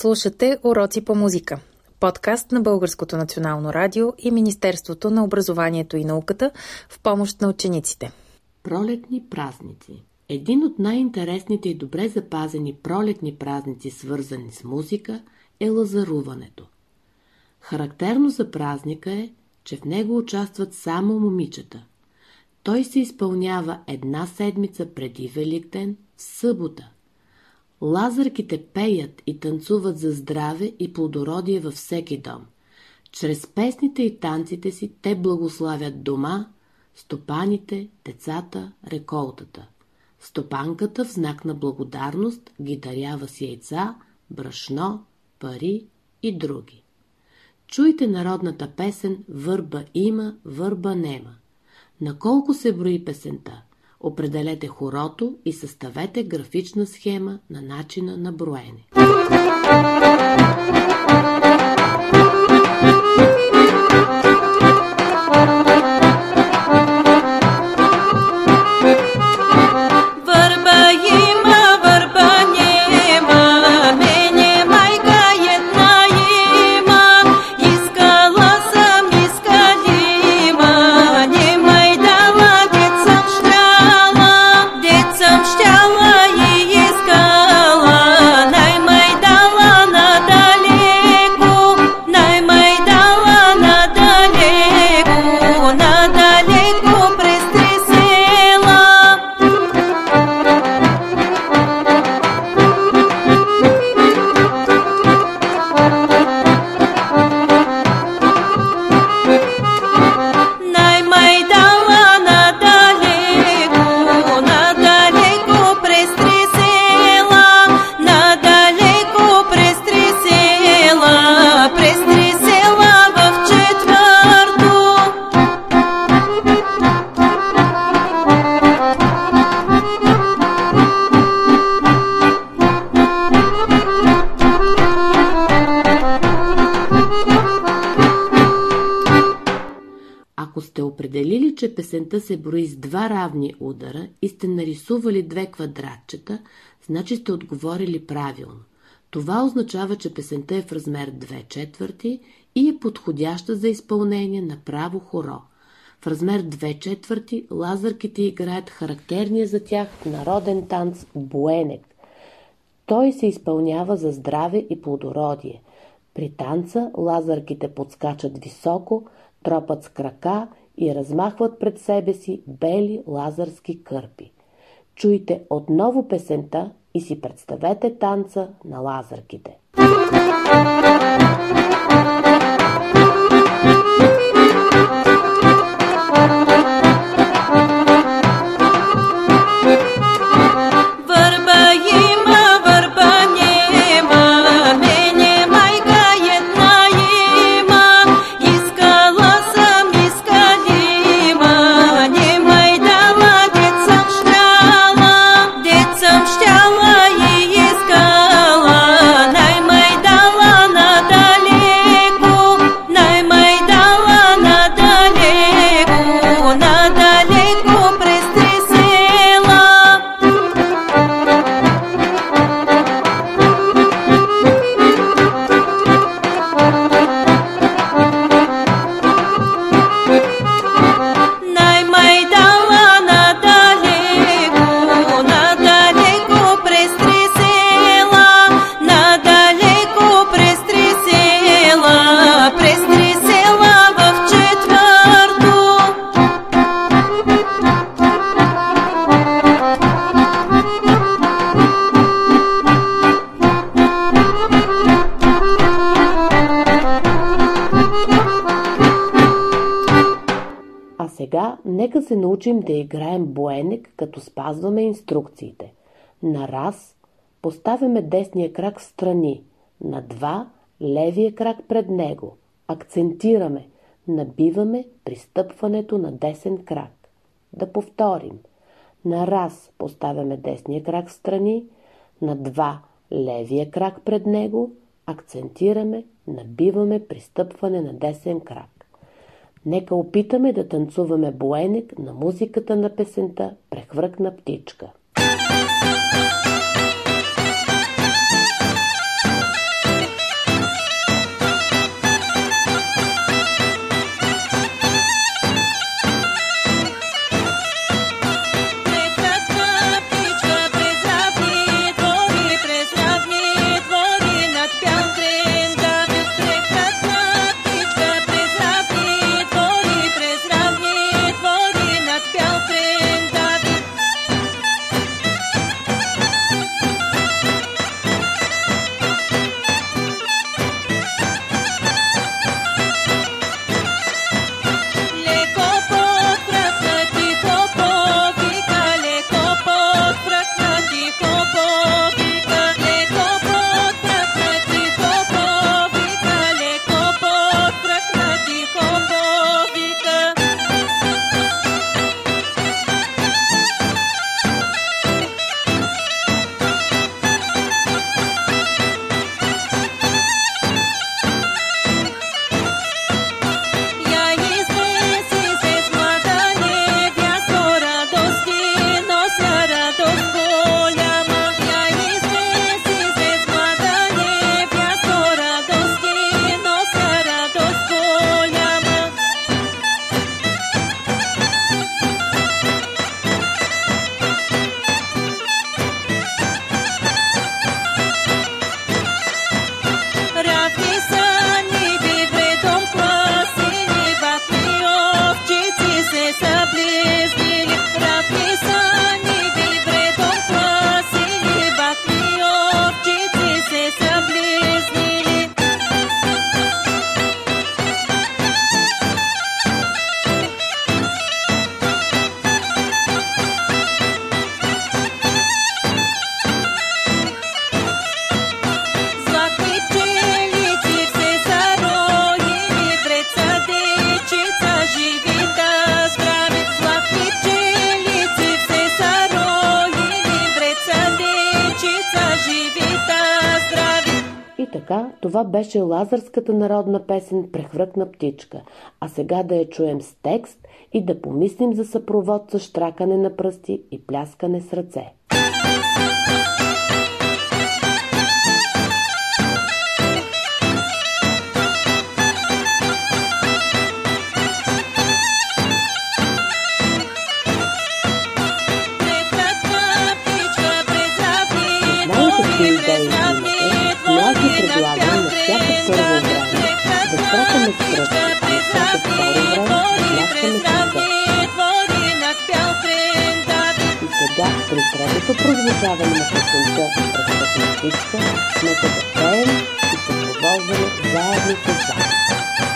Слушате Уроци по музика. Подкаст на Българското национално радио и Министерството на образованието и науката в помощ на учениците. Пролетни празници Един от най-интересните и добре запазени пролетни празници, свързани с музика, е лазаруването. Характерно за празника е, че в него участват само момичета. Той се изпълнява една седмица преди Великден, в събота – Лазарките пеят и танцуват за здраве и плодородие във всеки дом. Чрез песните и танците си те благославят дома, стопаните, децата, реколтата. Стопанката в знак на благодарност ги дарява с яйца, брашно, пари и други. Чуйте народната песен «Върба има, върба нема». На колко се брои песента? Определете хорото и съставете графична схема на начина на броене. Определили, че песента се брои с два равни удара и сте нарисували две квадратчета, значи сте отговорили правилно. Това означава, че песента е в размер 2 четвърти и е подходяща за изпълнение на право хоро. В размер 2 четвърти лазърките играят характерния за тях народен танц буенек. Той се изпълнява за здраве и плодородие. При танца лазърките подскачат високо, тропат с крака и размахват пред себе си бели лазарски кърпи. Чуйте отново песента и си представете танца на лазарките. Сега научим да играем буенек, като спазваме инструкциите. На раз поставяме десния крак в страни, на два левия крак пред него. Акцентираме, набиваме пристъпването на десен крак. Да повторим. На раз поставяме десния крак в страни, на два левия крак пред него, акцентираме, набиваме пристъпване на десен крак. Нека опитаме да танцуваме буенек на музиката на песента Прехвъркна птичка. Така, това беше лазарската народна песен Прехвъркна птичка, а сега да я чуем с текст и да помислим за съпровод с штракане на пръсти и пляскане с ръце. Третото прозвучаване на песента през математичка, нека да пеем и се провождаме заедно с вас.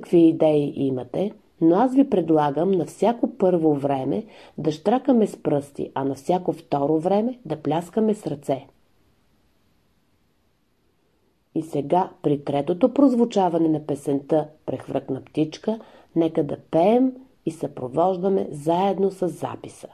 Какви идеи имате, но аз ви предлагам на всяко първо време да штракаме с пръсти, а на всяко второ време да пляскаме с ръце. И сега, при третото прозвучаване на песента Прехвъркна птичка, нека да пеем и съпровождаме заедно с записа.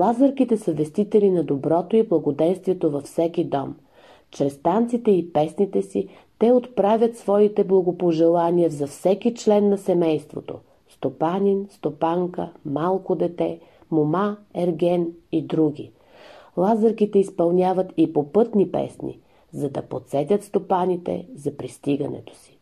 Лазарките са вестители на доброто и благодействието във всеки дом. Чрез танците и песните си те отправят своите благопожелания за всеки член на семейството – стопанин, стопанка, малко дете, мома, ерген и други. Лазарките изпълняват и попътни песни, за да подсетят стопаните за пристигането си.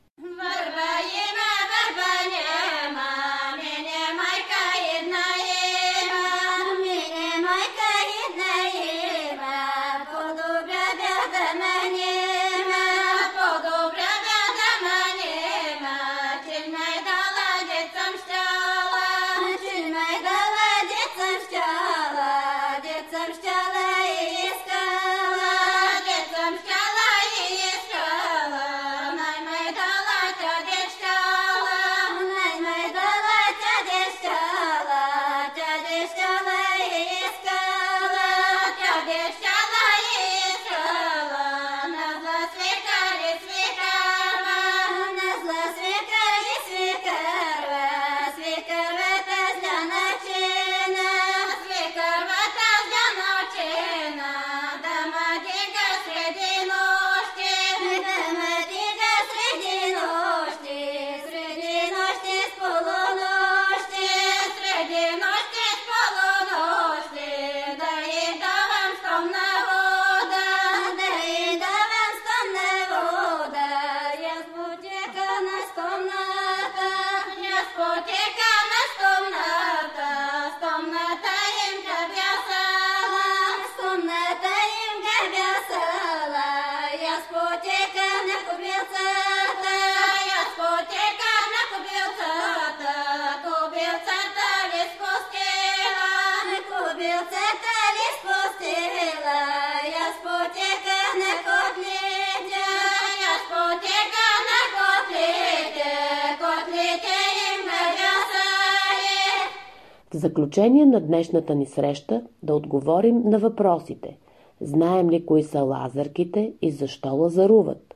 Заключение на днешната ни среща да отговорим на въпросите. Знаем ли кои са лазарките и защо лазаруват?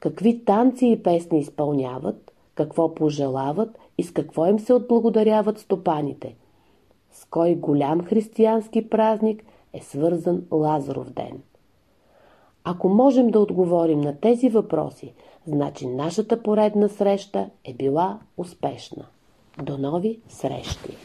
Какви танци и песни изпълняват? Какво пожелават и с какво им се отблагодаряват стопаните? С кой голям християнски празник е свързан Лазаров ден? Ако можем да отговорим на тези въпроси, значи нашата поредна среща е била успешна. До нови срещи!